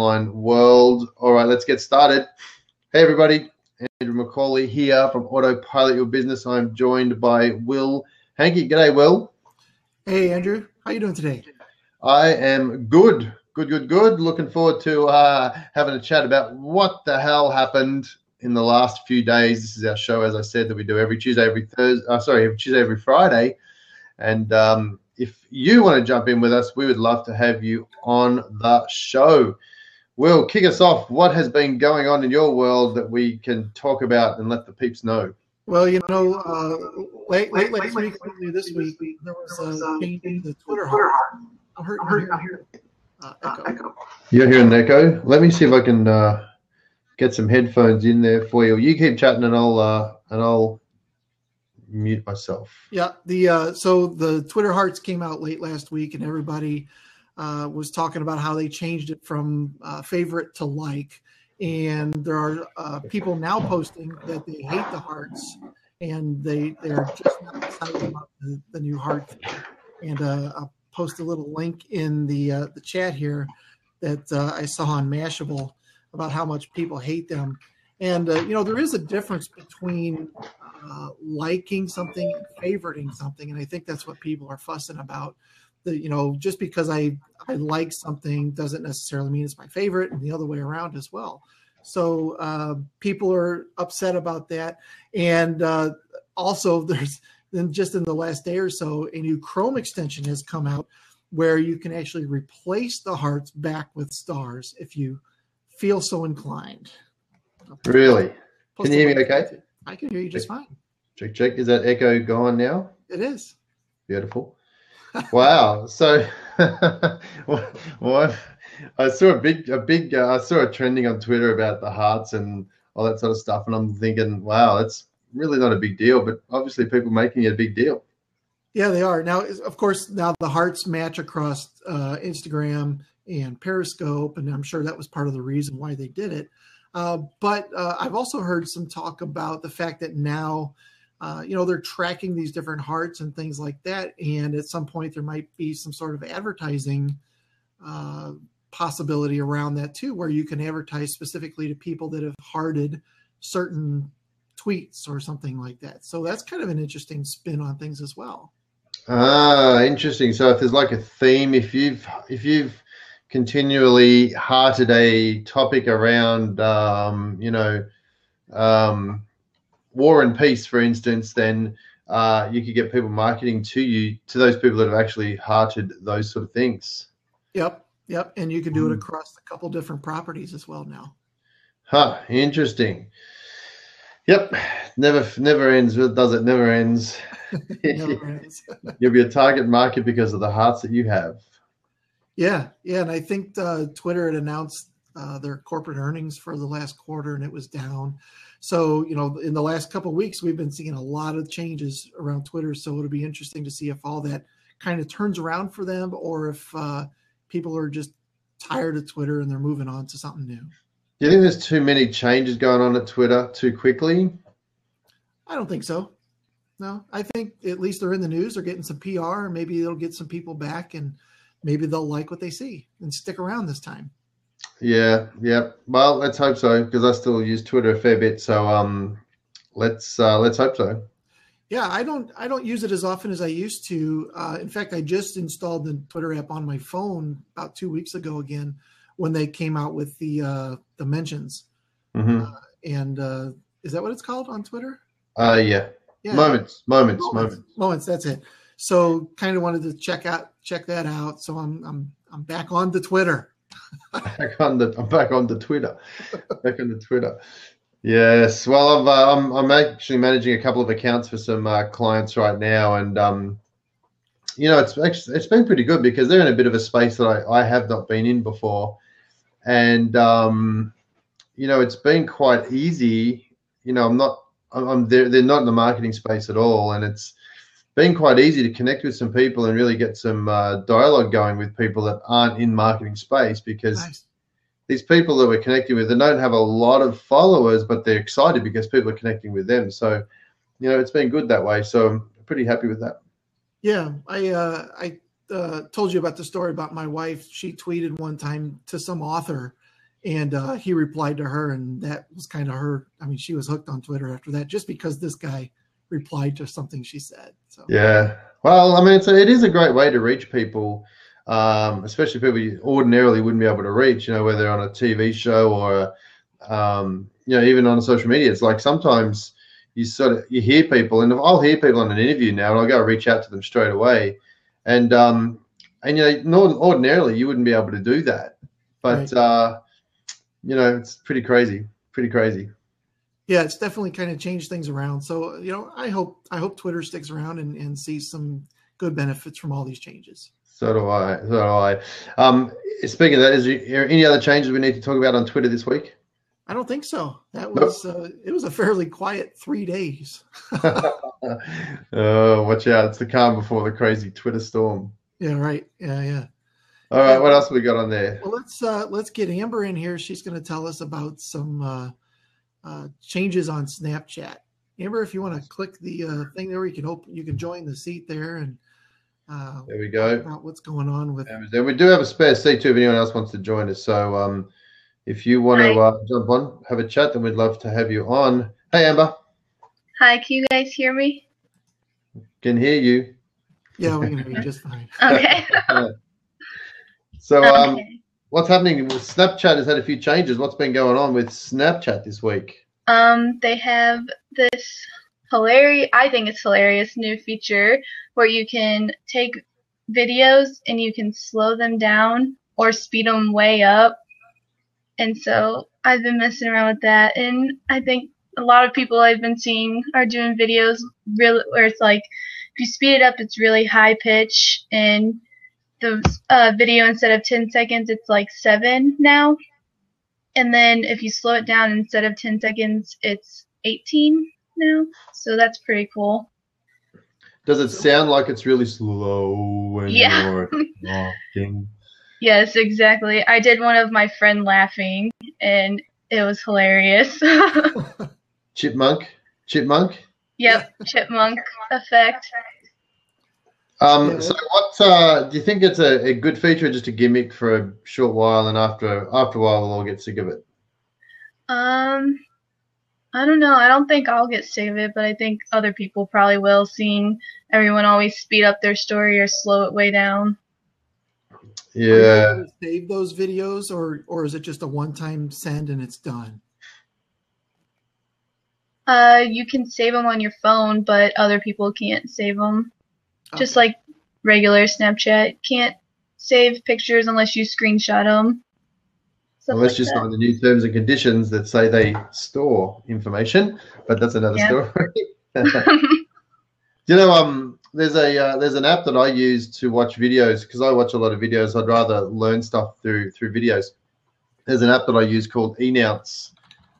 online world. All right, let's get started. Hey, everybody. Andrew McCauley here from Autopilot Your Business. I'm joined by Will Hanke. G'day, Will. Hey, Andrew. How you doing today? I am good. Good, good, good. Looking forward to uh, having a chat about what the hell happened in the last few days. This is our show, as I said, that we do every Tuesday, every Thursday. Uh, sorry, every Tuesday, every Friday. And um, if you want to jump in with us, we would love to have you on the show. Will, kick us off. What has been going on in your world that we can talk about and let the peeps know? Well, you know, uh, late, late last week, earlier this week, there was a change in the Twitter heart. I'm here. Uh, echo. You're hearing an echo. Let me see if I can uh, get some headphones in there for you. You keep chatting, and I'll uh, and I'll mute myself. Yeah, the uh, so the Twitter hearts came out late last week, and everybody uh, was talking about how they changed it from uh, favorite to like, and there are uh, people now posting that they hate the hearts, and they they're just not excited about the, the new heart. And uh, I'll post a little link in the uh, the chat here that uh, I saw on Mashable about how much people hate them. And you know, there is a difference between liking something and favoriting something, and I think that's what people are fussing about. The you know, just because I I like something doesn't necessarily mean it's my favorite, and the other way around as well. So uh, people are upset about that, and uh, also there's then just in the last day or so, a new Chrome extension has come out where you can actually replace the hearts back with stars if you feel so inclined. Really? Can you hear me okay? I can hear you just fine. Check, check. Is that echo gone now? It is. Beautiful. Wow. So, well, I saw a big, a big, uh, I saw a trending on Twitter about the hearts and all that sort of stuff, and I'm thinking, wow, that's really not a big deal, but obviously people making it a big deal. Yeah, they are now. Of course, now the hearts match across uh, Instagram and Periscope, and I'm sure that was part of the reason why they did it. Uh, but uh, I've also heard some talk about the fact that now, uh, you know, they're tracking these different hearts and things like that, and at some point there might be some sort of advertising uh, possibility around that too, where you can advertise specifically to people that have hearted certain tweets or something like that. So that's kind of an interesting spin on things as well. Ah, interesting. So if there's like a theme, if you've if you've continually hearted a topic around, um, you know, um, war and peace, for instance, then uh, you could get people marketing to you to those people that have actually hearted those sort of things. Yep, yep, and you can do it hmm. across a couple different properties as well now. Huh. Interesting. Yep. Never never ends. Does it? Never ends. never ends. You'll be a target market because of the hearts that you have. Yeah, yeah, and I think uh, Twitter had announced uh, their corporate earnings for the last quarter, and it was down. So you know, in the last couple weeks, we've been seeing a lot of changes around Twitter. So it'll be interesting to see if all that kind of turns around for them, or if uh, people are just tired of Twitter and they're moving on to something new. Do you think there's too many changes going on at Twitter too quickly? I don't think so. No, I think at least they're in the news. They're getting some PR. And maybe they'll get some people back, and maybe they'll like what they see and stick around this time. Yeah, yeah. Well, let's hope so because I still use Twitter a fair bit. So, um, let's uh, let's hope so. Yeah, I don't I don't use it as often as I used to. Uh, in fact, I just installed the Twitter app on my phone about two weeks ago again when they came out with the uh, the mentions. Mm-hmm. Uh, and uh, is that what it's called on Twitter? Uh, yeah. yeah. Moments, moments, moments, moments. Moments. That's it. So, kind of wanted to check out check that out. So I'm I'm I'm back on the Twitter. Back on the I'm back on the Twitter. back on the Twitter. Yes. Well, i am uh, I'm, I'm actually managing a couple of accounts for some uh, clients right now, and um, you know, it's actually it's been pretty good because they're in a bit of a space that I, I have not been in before and um, you know it's been quite easy. You know, I'm not, I'm they're, they're not in the marketing space at all, and it's been quite easy to connect with some people and really get some uh, dialogue going with people that aren't in marketing space because. Nice. These people that we're connecting with, they don't have a lot of followers, but they're excited because people are connecting with them. So, you know, it's been good that way. So I'm pretty happy with that. Yeah, I uh, I uh, told you about the story about my wife. She tweeted one time to some author, and uh, he replied to her, and that was kind of her. I mean, she was hooked on Twitter after that, just because this guy replied to something she said. So Yeah. Well, I mean, it's a, it is a great way to reach people, um, especially people you ordinarily wouldn't be able to reach. You know, whether on a TV show or, um, you know, even on social media. It's like sometimes you sort of you hear people, and I'll hear people on an interview now, and I'll go reach out to them straight away, and um, and you know, ordinarily you wouldn't be able to do that, but Right. uh, you know, it's pretty crazy, pretty crazy. Yeah, it's definitely kind of changed things around. So you know, I hope I hope Twitter sticks around and, and sees some good benefits from all these changes. So do I. So do I. Um, speaking of that, is there any other changes we need to talk about on Twitter this week? I don't think so. That was uh, it was a fairly quiet three days. oh, watch out! It's the calm before the crazy Twitter storm. Yeah, right. Yeah, yeah. All right, what else we got on there? Well, let's uh, let's get Amber in here. She's going to tell us about some uh, uh, changes on Snapchat. Amber, if you want to click the uh, thing there, you can open, you can join the seat there and uh, There we go. about what's going on with. And we do have a spare seat too if anyone else wants to join us. So um, if you want to uh, jump on, have a chat, then we'd love to have you on. Hey, Amber, Hi, can you guys hear me? can hear you. Yeah, we can hear you just fine. Okay. So um, okay. What's happening? with Snapchat has had a few changes. What's been going on with Snapchat this week? Um, they have this hilarious, I think it's hilarious new feature where you can take videos and you can slow them down or speed them way up. And so I've been messing around with that, and I think a lot of people I've been seeing are doing videos really where it's like if you speed it up, it's really high pitch, and the uh, video instead of 10 seconds, it's like seven now. And then if you slow it down instead of 10 seconds, it's 18 now. So that's pretty cool. Does it sound like it's really slow Yeah. Yes, exactly. I did one of my friend laughing, and it was hilarious. Chipmunk? Chipmunk? yep, chipmunk effect. Um, so what uh, do you think it's a, a good feature or just a gimmick for a short while and after after a while we'll all get sick of it? Um, I don't know. I don't think I'll get sick of it, but I think other people probably will, seeing everyone always speed up their story or slow it way down. Are you Yeah. able to save those videos, or or is it just a one-time send and it's done? Uh, you can save them on your phone, but other people can't save them. Just like regular Snapchat, can't save pictures unless you screenshot them. Unless you sign the new terms and conditions that say they store information, but that's another Yeah. story. you know, um, there's a uh, there's an app that I use to watch videos because I watch a lot of videos. I'd rather learn stuff through through videos. There's an app that I use called Enounce,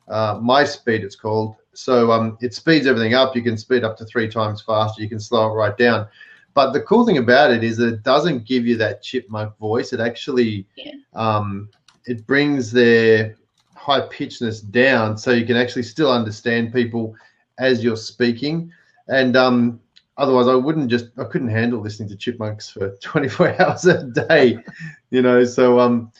uh, My Speed. It's called. So um, it speeds everything up. You can speed up to three times faster. You can slow it right down. But the cool thing about it is that it doesn't give you that chipmunk voice. It actually Yeah. um, it brings their high pitchedness down so you can actually still understand people as you're speaking. And um, otherwise, I wouldn't just I couldn't handle listening to chipmunks for 24 hours a day, you know. So um,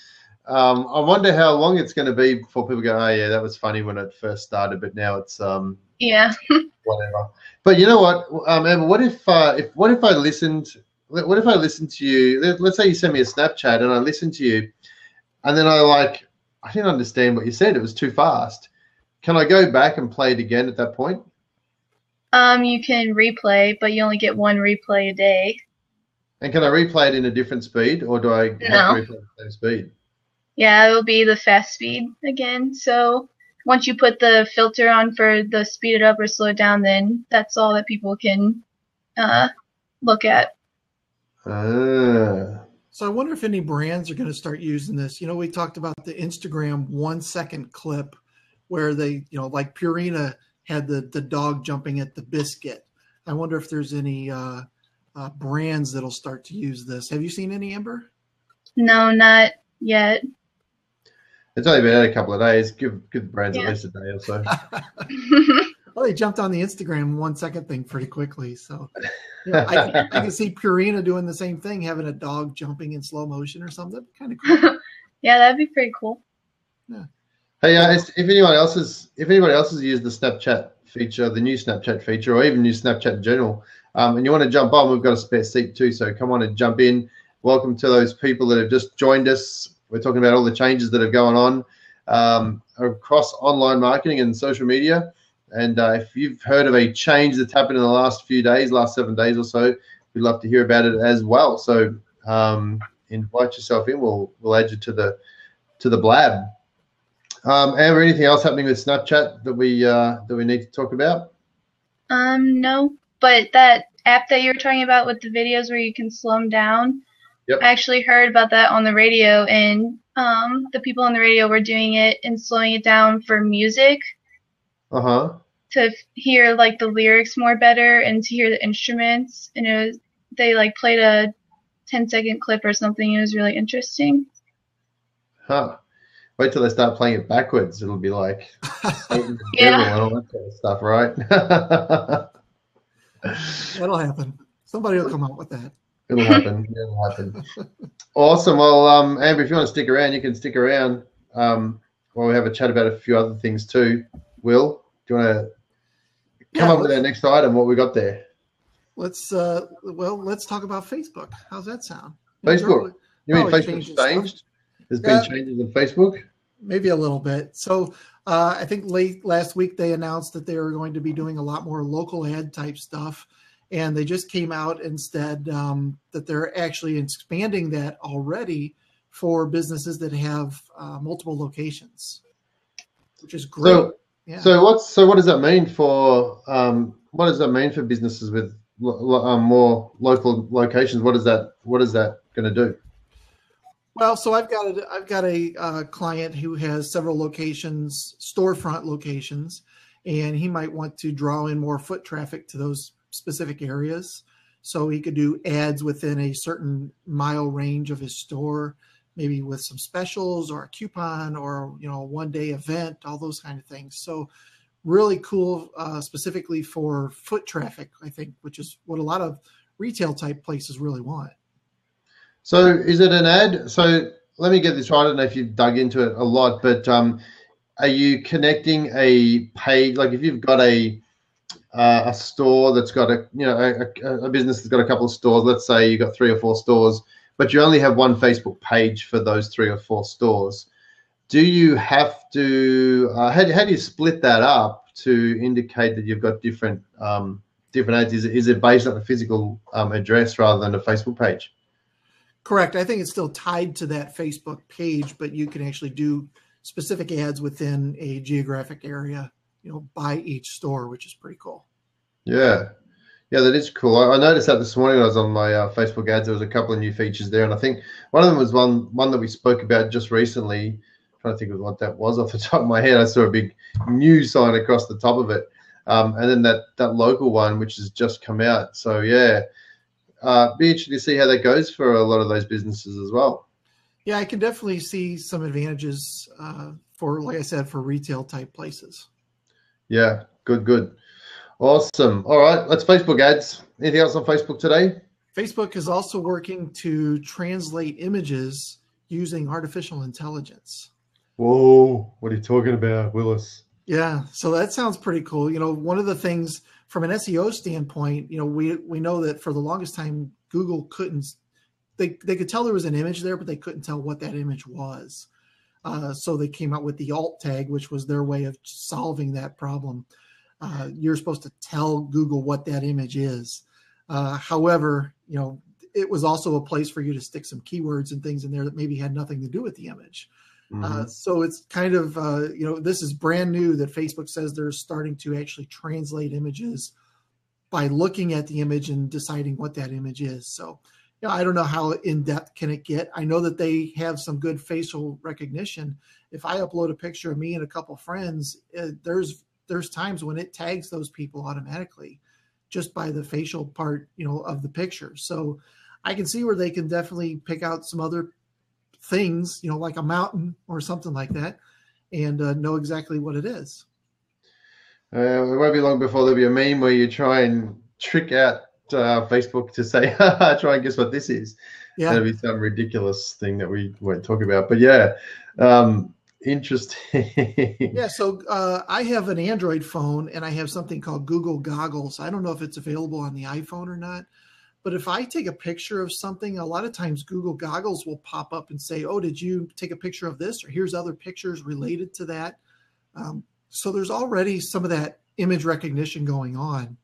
um, I wonder how long it's going to be before people go, oh yeah, that was funny when it first started, but now it's um, yeah. whatever. But you know what, um, Emma? What if uh, if what if I listened? What if I listened to you? Let, let's say you send me a Snapchat and I listen to you, and then I like I didn't understand what you said. It was too fast. Can I go back and play it again at that point? Um, you can replay, but you only get one replay a day. And can I replay it in a different speed, or do I have No. to replay at the same speed? Yeah, it will be the fast speed again. So once you put the filter on for the speed it up or slow it down, then that's all that people can uh, look at. Ah, So I wonder if any brands are going to start using this. You know, we talked about the Instagram one second clip where they, you know, like Purina had the the dog jumping at the biscuit. I wonder if there's any uh, uh, brands that'll start to use this. Have you seen any, Amber? No, not yet. It's only been out a couple of days. Give give the brands Yeah. at least a day or so. well, they jumped on the Instagram one second thing pretty quickly. So you know, I, I, can see Purina doing the same thing, having a dog jumping in slow motion or something. Kind of cool. yeah, that'd be pretty cool. Yeah. Hey, uh, if anyone else has, if anybody else has used the Snapchat feature, the new Snapchat feature, or even new Snapchat in general, um, and you want to jump on, we've got a spare seat too. So come on and jump in. Welcome to those people that have just joined us. We're talking about all the changes that are going on um, across online marketing and social media. And uh, if you've heard of a change that's happened in the last few days, last seven days or so, we'd love to hear about it as well. So um, invite yourself in. We'll we'll add you to the to the blab. Um, Amber, anything else happening with Snapchat that we uh, that we need to talk about? Um, no, but that app that you were talking about with the videos where you can slow them down. Yep. I actually heard about that on the radio, and um, the people on the radio were doing it and slowing it down for music. Uh huh. To hear like the lyrics more better and to hear the instruments, and it was they like played a 10 second clip or something. It was really interesting. Huh. Wait till they start playing it backwards. It'll be like Yeah. and all that kind of stuff, right? That'll happen. Somebody will come up with that. It'll happen. It'll happen. Awesome. Well, um, Amber, if you want to stick around, you can stick around um, while we have a chat about a few other things too. Will, do you want to come Yeah, up with our next item? What we got there? Let's uh well, let's talk about Facebook. How's that sound? Facebook. You mean Always Facebook's changing stuff. changed? There's Yeah. been changes in Facebook. maybe a little bit. So uh, I think late last week they announced that they were going to be doing a lot more local ad type stuff, and they just came out and said um, that they're actually expanding that already for businesses that have uh, multiple locations, which is great. So, yeah. so what's so what does that mean for um, what does that mean for businesses with lo- um, more local locations? What is that? What is that going to do? Well, so I've got a I've got a uh, client who has several locations, storefront locations, and he might want to draw in more foot traffic to those specific areas. So he could do ads within a certain mile range of his store, maybe with some specials or a coupon or you know one day event, all those kind of things. So really cool, uh, specifically for foot traffic, I think, which is what a lot of retail type places really want. So is it an ad? So let me get this right. I don't know if you've dug into it a lot, but um, are you connecting a page? Like if you've got a uh, a store that's got a you know a, a, business that's got a couple of stores. Let's say you have got three or four stores, but you only have one Facebook page for those three or four stores. Do you have to? Uh, how, do- how do you split that up to indicate that you've got different um, different ads? Is it, is it based on a physical um, address rather than a Facebook page? Correct. I think it's still tied to that Facebook page, but you can actually do specific ads within a geographic area, you know, by each store, which is pretty cool. Yeah, yeah, that is cool. I, noticed that this morning. when I was on my uh, Facebook ads. There was a couple of new features there, and I think one of them was one one that we spoke about just recently. trying to think of what that was off the top of my head. I saw a big new sign across the top of it, um, and then that that local one, which has just come out. So yeah, uh, be interesting to see how that goes for a lot of those businesses as well. Yeah, I can definitely see some advantages uh, for, like I said, for retail type places. Yeah, good, good, awesome. All right, let's Facebook ads. Anything else on Facebook today? Facebook is also working to translate images using artificial intelligence. Whoa, what are you talking about, Willis? Yeah, so that sounds pretty cool. You know, one of the things from an SEO standpoint, you know, we we know that for the longest time Google couldn't they they could tell there was an image there, but they couldn't tell what that image was. Uh, so they came out with the alt tag, which was their way of solving that problem. Uh, you're supposed to tell Google what that image is. Uh, however, you know, it was also a place for you to stick some keywords and things in there that maybe had nothing to do with the image. Uh, so it's kind of uh, you know this is brand new that Facebook says they're starting to actually translate images by looking at the image and deciding what that image is. So you know, I don't know how in depth can it get. I know that they have some good facial recognition. If I upload a picture of me and a couple friends, uh, there's there's times when it tags those people automatically just by the facial part you know of the picture. So I can see where they can definitely pick out some other things, you know, like a mountain or something like that, and uh, know exactly what it is. Uh, it won't be long before there'll be a meme where you try and trick out uh, Facebook to say, try and guess what this is. Yeah. That'll be some ridiculous thing that we won't talk about. But yeah, um, interesting. Yeah, so uh, I have an Android phone and I have something called Google Goggles. I don't know if it's available on the iPhone or not, but if I take a picture of something, a lot of times Google Goggles will pop up and say, "Oh, did you take a picture of this?" or "Here's other pictures related to that." Um, so there's already some of that image recognition going on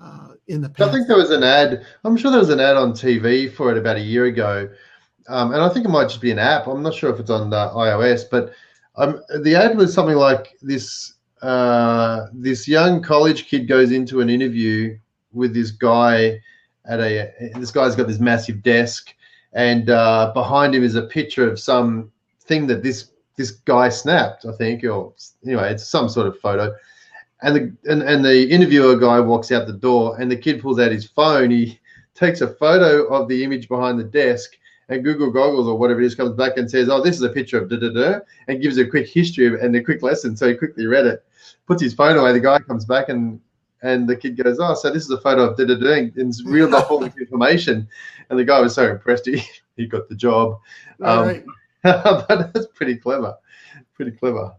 uh, in the past. I think there was an ad. I'm sure there was an ad on TV for it about a year ago, um, and I think it might just be an app. I'm not sure if it's on uh, iOS, but um, the ad was something like this: uh, this young college kid goes into an interview with this guy at a. This guy's got this massive desk, and uh, behind him is a picture of some thing that this this guy snapped. I think, or anyway, it's some sort of photo and the and, and the interviewer guy walks out the door and the kid pulls out his phone. He takes a photo of the image behind the desk and google goggles or whatever it is comes back and says oh this is a picture of da da da and gives a quick history of, and a quick lesson. So he quickly read it puts his phone away. The guy comes back and and the kid goes oh so this is a photo of da da da and it's reeled off all this information. And the guy was so impressed. He, he got the job. Um, right. but that's pretty clever. Pretty clever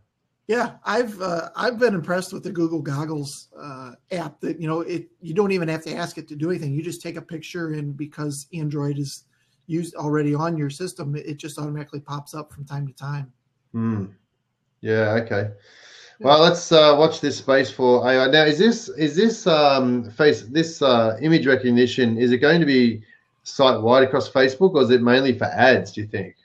Yeah, I've uh, I've been impressed with the Google Goggles uh, app. That you know, it you don't even have to ask it to do anything. You just take a picture, and because Android is used already on your system, it just automatically pops up from time to time. Hmm. Yeah. Okay. Well, let's uh, watch this space for AI. Now, is this is this um, face this uh, image recognition? Is it going to be site wide across Facebook, or is it mainly for ads? Do you think?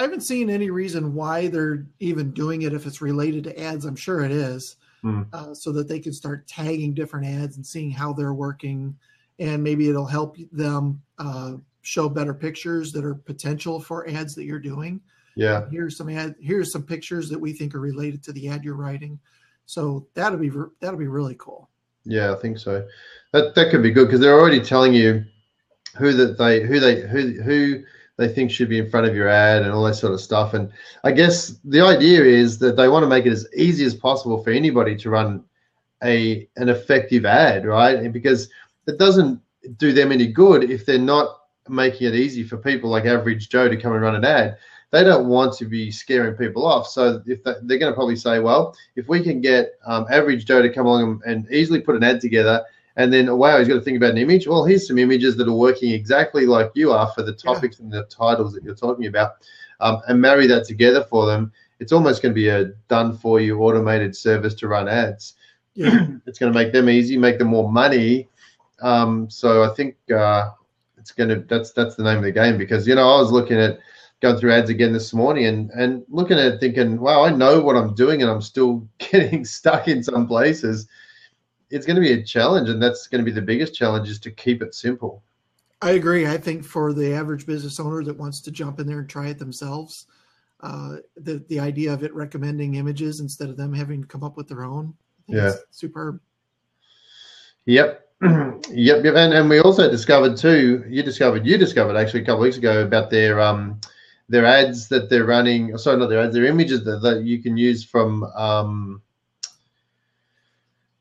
I haven't seen any reason why they're even doing it if it's related to ads. I'm sure it is, Hmm. uh, so that they can start tagging different ads and seeing how they're working, and maybe it'll help them uh, show better pictures that are potential for ads that you're doing. Yeah. here's some ad here's some pictures that we think are related to the ad you're writing so that'll be that'll be really cool Yeah, I think so. That that could be good because they're already telling you who that they who they who who they think should be in front of your ad and all that sort of stuff. And I guess the idea is that they want to make it as easy as possible for anybody to run a an effective ad, right? Because it doesn't do them any good if they're not making it easy for people like average Joe to come and run an ad. They don't want to be scaring people off. So if they, they're going to probably say, well, if we can get um, average Joe to come along and, and easily put an ad together, and then wow, he's got to think about an image. Well, here's some images that are working exactly like you are for the topics and the titles that you're talking about, um, and marry that together for them. It's almost going to be a done for you automated service to run ads. yeah It's going to make them easy, make them more money. Um, so I think uh, it's going to that's that's the name of the game because you know I was looking at going through ads again this morning and and looking at thinking, wow, I know what I'm doing and I'm still getting stuck in some places. It's going to be a challenge, and that's going to be the biggest challenge is to keep it simple. i agree i think for the average business owner that wants to jump in there and try it themselves uh, the the idea of it recommending images instead of them having to come up with their own Yeah. is superb Yep. yep, yep. And, and we also discovered too, you discovered, you discovered actually a couple of weeks ago about their um their ads that they're running, sorry, not their ads, their images that, that you can use from um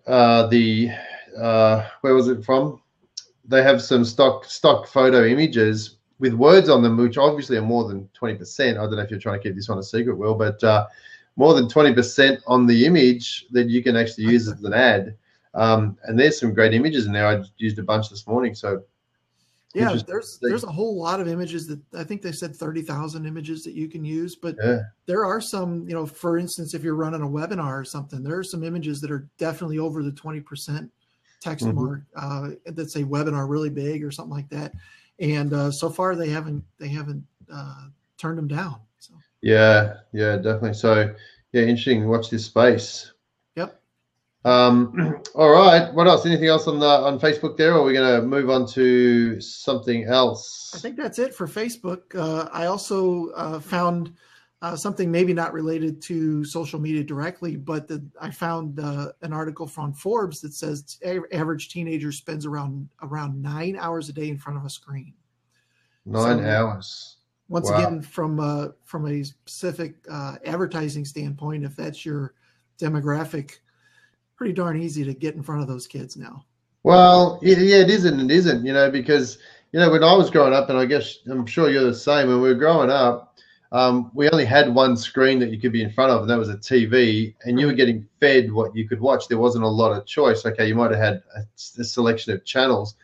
uh the uh where was it from? They have some stock stock photo images with words on them, which obviously are more than 20%. I don't know if you're trying to keep this one a secret, Will, but uh more than 20% on the image that you can actually use as an ad. Um, and there's some great images in there. I used a bunch this morning. So yeah Interesting. there's there's a whole lot of images that i think they said 30000 images that you can use but yeah, there are some, you know, for instance, if you're running a webinar or something, there are some images that are definitely over the 20% text Mhm. mark uh, that say webinar really big or something like that. And uh, so far they haven't, they haven't uh, turned them down. So, yeah, yeah, definitely. So yeah, interesting. Watch this space. Um, all right. What else? Anything else on the on Facebook there, or are we going to move on to something else? I think that's it for Facebook. Uh, I also uh, found uh, something maybe not related to social media directly, but the, I found uh, an article from Forbes that says a- average teenager spends around around nine hours a day in front of a screen. Nine so- hours. Once Wow. again, from uh, from a specific uh, advertising standpoint, if that's your demographic, pretty darn easy to get in front of those kids now. Well, yeah, it isn't. It isn't. You know, because you know when I was growing up, and I guess I'm sure you're the same. When we were growing up, um, we only had one screen that you could be in front of, and that was a TV. And you were getting fed what you could watch. There wasn't a lot of choice. Okay, you might have had a, a selection of channels,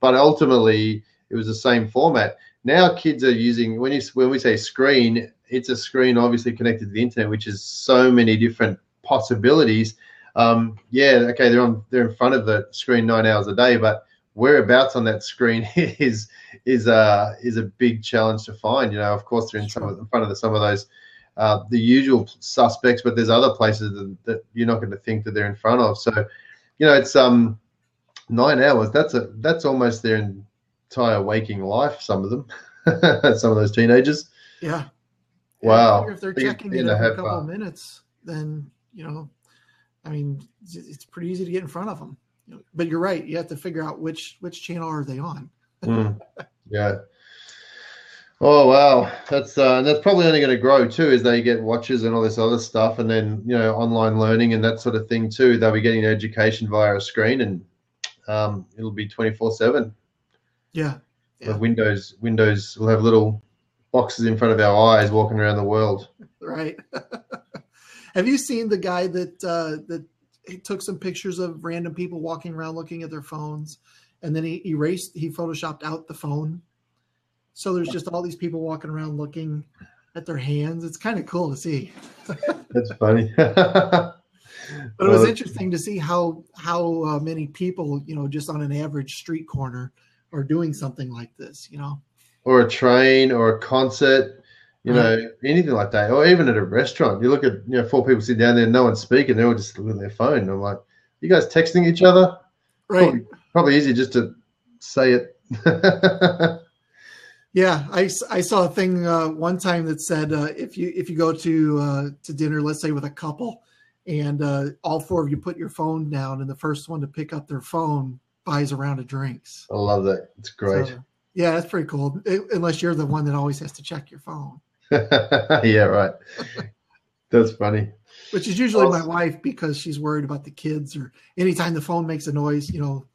but ultimately it was the same format. Now kids are using when you when we say screen, it's a screen obviously connected to the internet, which is so many different possibilities. Um, yeah, okay, they're on they're in front of the screen nine hours a day, but whereabouts on that screen is is a is a big challenge to find. You know, of course, they're in some of in front of the, some of those uh, the usual suspects, but there's other places that, that you're not going to think that they're in front of. So, you know, it's um nine hours. That's a that's almost their entire waking life. Some of them, some of those teenagers. Yeah. Wow. If they're checking it every couple of minutes, then you know, I mean, it's pretty easy to get in front of them. But you're right. You have to figure out which which channel are they on. mm. Yeah. Oh wow, that's uh, that's probably only going to grow too as they get watches and all this other stuff, and then you know online learning and that sort of thing too. They'll be getting education via a screen, and um, it'll be twenty four seven. Yeah. yeah. Windows Windows will have little boxes in front of our eyes walking around the world. Right. have you seen the guy that uh, that took some pictures of random people walking around looking at their phones, and then he erased he photoshopped out the phone. So there's just all these people walking around looking at their hands. It's kind of cool to see. That's funny. but it was interesting to see how how uh, many people, you know, just on an average street corner, are doing something like this. You know, or a train or a concert you know, anything like that, or even at a restaurant, you look at you know four people sitting down there, no one's speaking, they're all just looking at their phone. And I'm like, you guys texting each other? Right. Probably, probably easy just to say it. yeah, I, I saw a thing uh, one time that said uh, if you if you go to uh, to dinner, let's say with a couple, and uh, all four of you put your phone down, and the first one to pick up their phone buys a round of drinks. I love that. It's great. So, yeah, that's pretty cool. It, unless you're the one that always has to check your phone. yeah, right. That's funny. Which is usually my wife because she's worried about the kids or anytime the phone makes a noise, you know,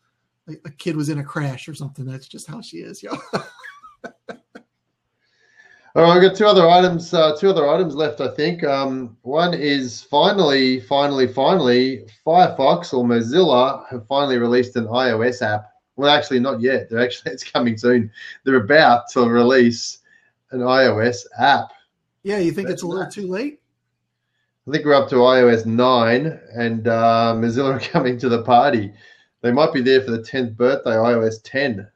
a kid was in a crash or something. That's just how she is. Yeah. All right, I've got two other items. Uh, two other items left, I think. Um, one is finally, finally, finally, Firefox or Mozilla have finally released an iOS app. Well, actually, not yet. They're actually it's coming soon. They're about to release an iOS app. Yeah, you think That's it's a little too late? I think we're up to iOS 9 and uh, Mozilla are coming to the party. They might be there for the 10th birthday, iOS 10.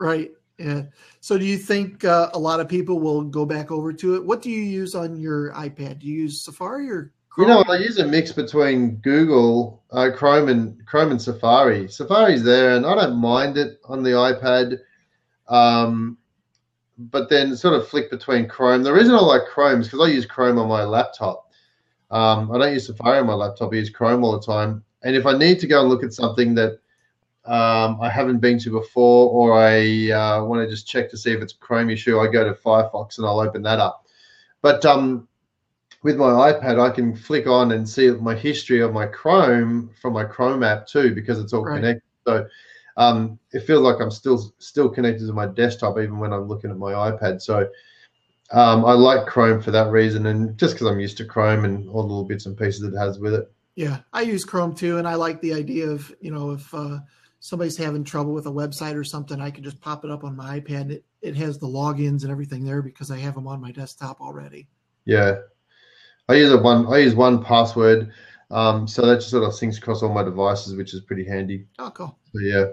Right. Yeah. So do you think uh, a lot of people will go back over to it? What do you use on your iPad? Do you use Safari or Chrome? You know, I use a mix between Google, uh, Chrome, and Chrome and Safari. Safari's there, and I don't mind it on the iPad. Um, but then sort of flick between Chrome. The reason I like Chrome is because I use Chrome on my laptop. Um, I don't use Safari on my laptop. I use Chrome all the time. And if I need to go and look at something that um, I haven't been to before, or I uh, want to just check to see if it's a Chrome issue, I go to Firefox and I'll open that up. But um, with my iPad, I can flick on and see my history of my Chrome from my Chrome app too, because it's all right. connected. So um, it feels like I'm still still connected to my desktop even when I'm looking at my iPad. So um, I like Chrome for that reason, and just because I'm used to Chrome and all the little bits and pieces it has with it. Yeah, I use Chrome too, and I like the idea of you know if uh, somebody's having trouble with a website or something, I can just pop it up on my iPad. It it has the logins and everything there because I have them on my desktop already. Yeah, I use a one. I use 1Password. Um, so that just sort of syncs across all my devices, which is pretty handy. Oh, cool. So, yeah.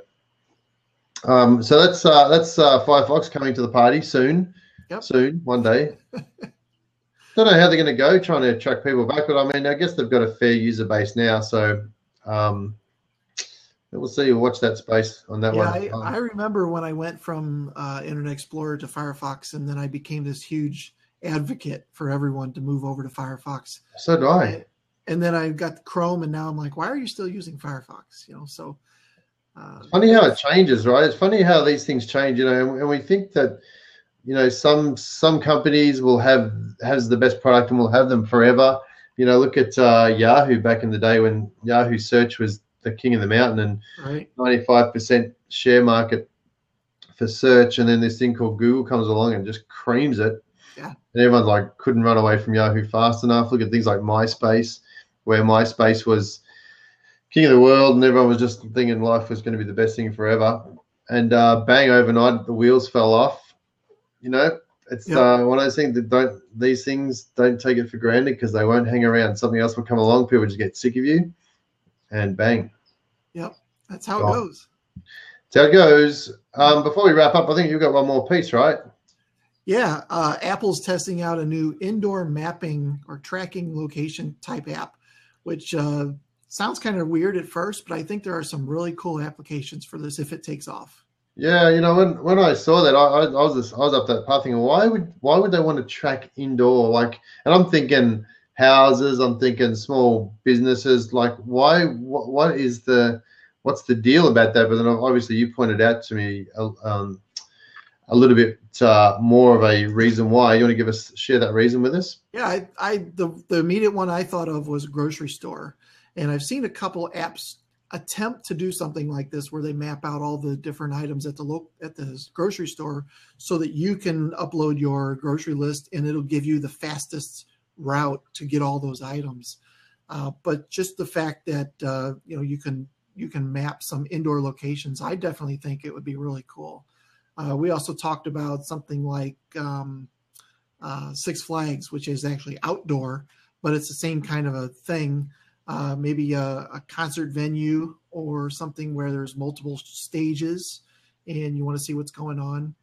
Um, so that's uh, that's uh, Firefox coming to the party soon. Yep. Soon, one day. Don't know how they're going to go trying to attract people back, but I mean, I guess they've got a fair user base now, so um, we'll see. We'll watch that space on that yeah, one. I, um, I remember when I went from uh, Internet Explorer to Firefox, and then I became this huge advocate for everyone to move over to Firefox. So do I. And, and then I got Chrome, and now I'm like, why are you still using Firefox? You know, so uh, funny how it changes, right? It's funny how these things change, you know, and we think that, you know, some some companies will have has the best product and will have them forever, You know, look at uh, Yahoo back in the day when Yahoo search was the king of the mountain and Right. 95% share market for search. And then this thing called Google comes along and just creams it. Yeah. And everyone's like, couldn't run away from Yahoo fast enough. Look at things like MySpace, where MySpace was king of the world and everyone was just thinking life was going to be the best thing forever. And uh, bang, overnight, the wheels fell off. You know, it's Yep. uh, one of those things that don't, these things don't take it for granted because they won't hang around. Something else will come along, people just get sick of you, and bang. Yep, that's how it goes. That's how it goes. Um, before we wrap up, I think you've got one more piece, right? Yeah, uh, Apple's testing out a new indoor mapping or tracking location type app, which uh, sounds kind of weird at first, but I think there are some really cool applications for this if it takes off. Yeah, you know, when when I saw that, I, I, I was just, I was up that path thinking, why would why would they want to track indoor? Like, and I'm thinking houses, I'm thinking small businesses. Like, why? What, what is the what's the deal about that? But then obviously you pointed out to me uh, um, a little bit uh, more of a reason why. You want to give us share that reason with us? Yeah, I, I the the immediate one I thought of was a grocery store, and I've seen a couple apps attempt to do something like this where they map out all the different items at the lo- at the grocery store so that you can upload your grocery list and it'll give you the fastest route to get all those items. Uh, but just the fact that uh, you know you can you can map some indoor locations, I definitely think it would be really cool. Uh, we also talked about something like um, uh, Six Flags, which is actually outdoor, but it's the same kind of a thing. Uh, maybe a, a concert venue or something where there's multiple stages, and you want to see what's going on.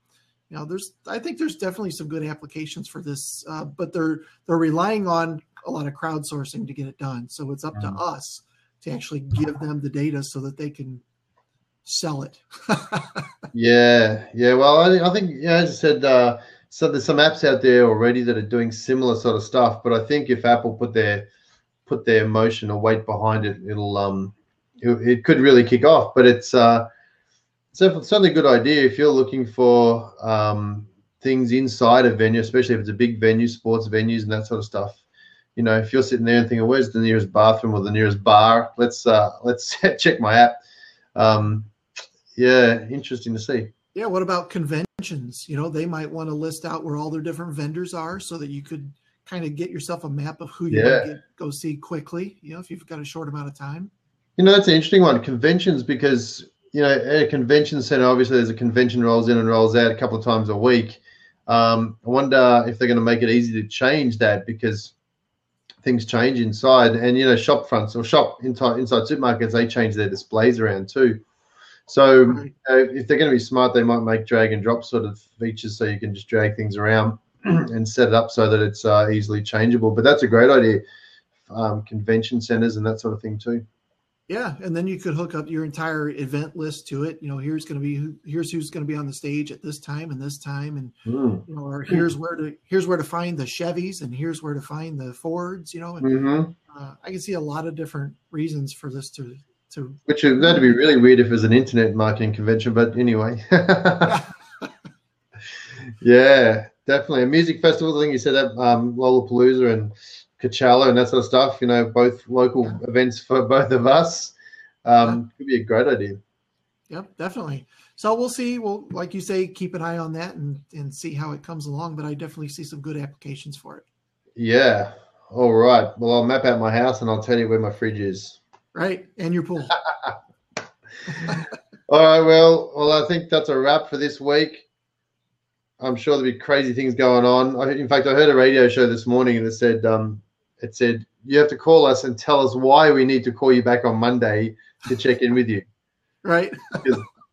You know, there's I think there's definitely some good applications for this, uh, but they're they're relying on a lot of crowdsourcing to get it done. So it's up to Mm. us to actually give them the data so that they can sell it. Yeah, yeah. Well, I, I think, yeah, as I said, uh, so there's some apps out there already that are doing similar sort of stuff. But I think if Apple put their put their emotion or weight behind it, it'll um, it, it could really kick off. But it's uh, certainly a good idea if you're looking for um, things inside a venue, especially if it's a big venue, sports venues and that sort of stuff. You know, if you're sitting there and thinking, "Where's the nearest bathroom or the nearest bar?" Let's uh, let's check my app. Um, yeah, interesting to see. Yeah, what about conventions? You know, they might want to list out where all their different vendors are so that you could kind of get yourself a map of who you Yeah. want to get, go see quickly, you know, if you've got a short amount of time. You know, that's an interesting one. Conventions, because you know, at a convention center, obviously, there's a convention rolls in and rolls out a couple of times a week. Um, I wonder if they're going to make it easy to change that because things change inside, and you know, shop fronts or shop inside inside supermarkets, they change their displays around too. So Right. if they're going to be smart, they might make drag and drop sort of features so you can just drag things around and set it up so that it's uh, easily changeable. But that's a great idea. Um, convention centers and that sort of thing too. Yeah, and then you could hook up your entire event list to it. You know, here's going to be who, here's who's going to be on the stage at this time and this time, and Mm. you know, or here's where to here's where to find the Chevys and here's where to find the Fords. You know, and hmm uh, I can see a lot of different reasons for this to to. Which would that'd be really weird if it was an internet marketing convention, but anyway. yeah, definitely. A music festival, I think you said that um, Lollapalooza and Coachella and that sort of stuff, you know, both local events for both of us. Um, could be a great idea. Yep, definitely. So we'll see. We'll, like you say, keep an eye on that and and see how it comes along. But I definitely see some good applications for it. Yeah. All right. Well, I'll map out my house and I'll tell you where my fridge is. Right, and your pool. All right. Well, well, I think that's a wrap for this week. I'm sure there'll be crazy things going on. I, in fact, I heard a radio show this morning and it said, um, it said you have to call us and tell us why we need to call you back on Monday to check in with you. right.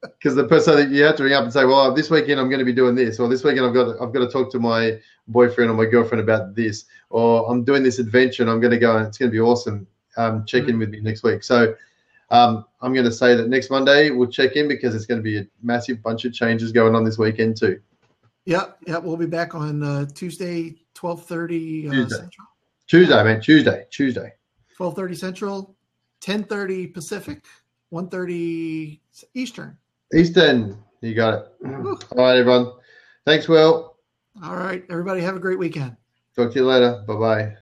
Because the person that you have to ring up and say, well, this weekend I'm going to be doing this, or this weekend I've got to, I've got to talk to my boyfriend or my girlfriend about this, or I'm doing this adventure and I'm going to go and it's going to be awesome. Um, check in with me next week. So um, I'm going to say that next Monday we'll check in because it's going to be a massive bunch of changes going on this weekend too. Yep, yep. We'll be back on uh, Tuesday, twelve thirty uh, Tuesday. Central. Tuesday, man. Tuesday. Tuesday. Twelve thirty Central, ten thirty Pacific, one thirty Eastern. Eastern. You got it. All right, everyone. Thanks, Will. All right, everybody. Have a great weekend. Talk to you later. Bye bye.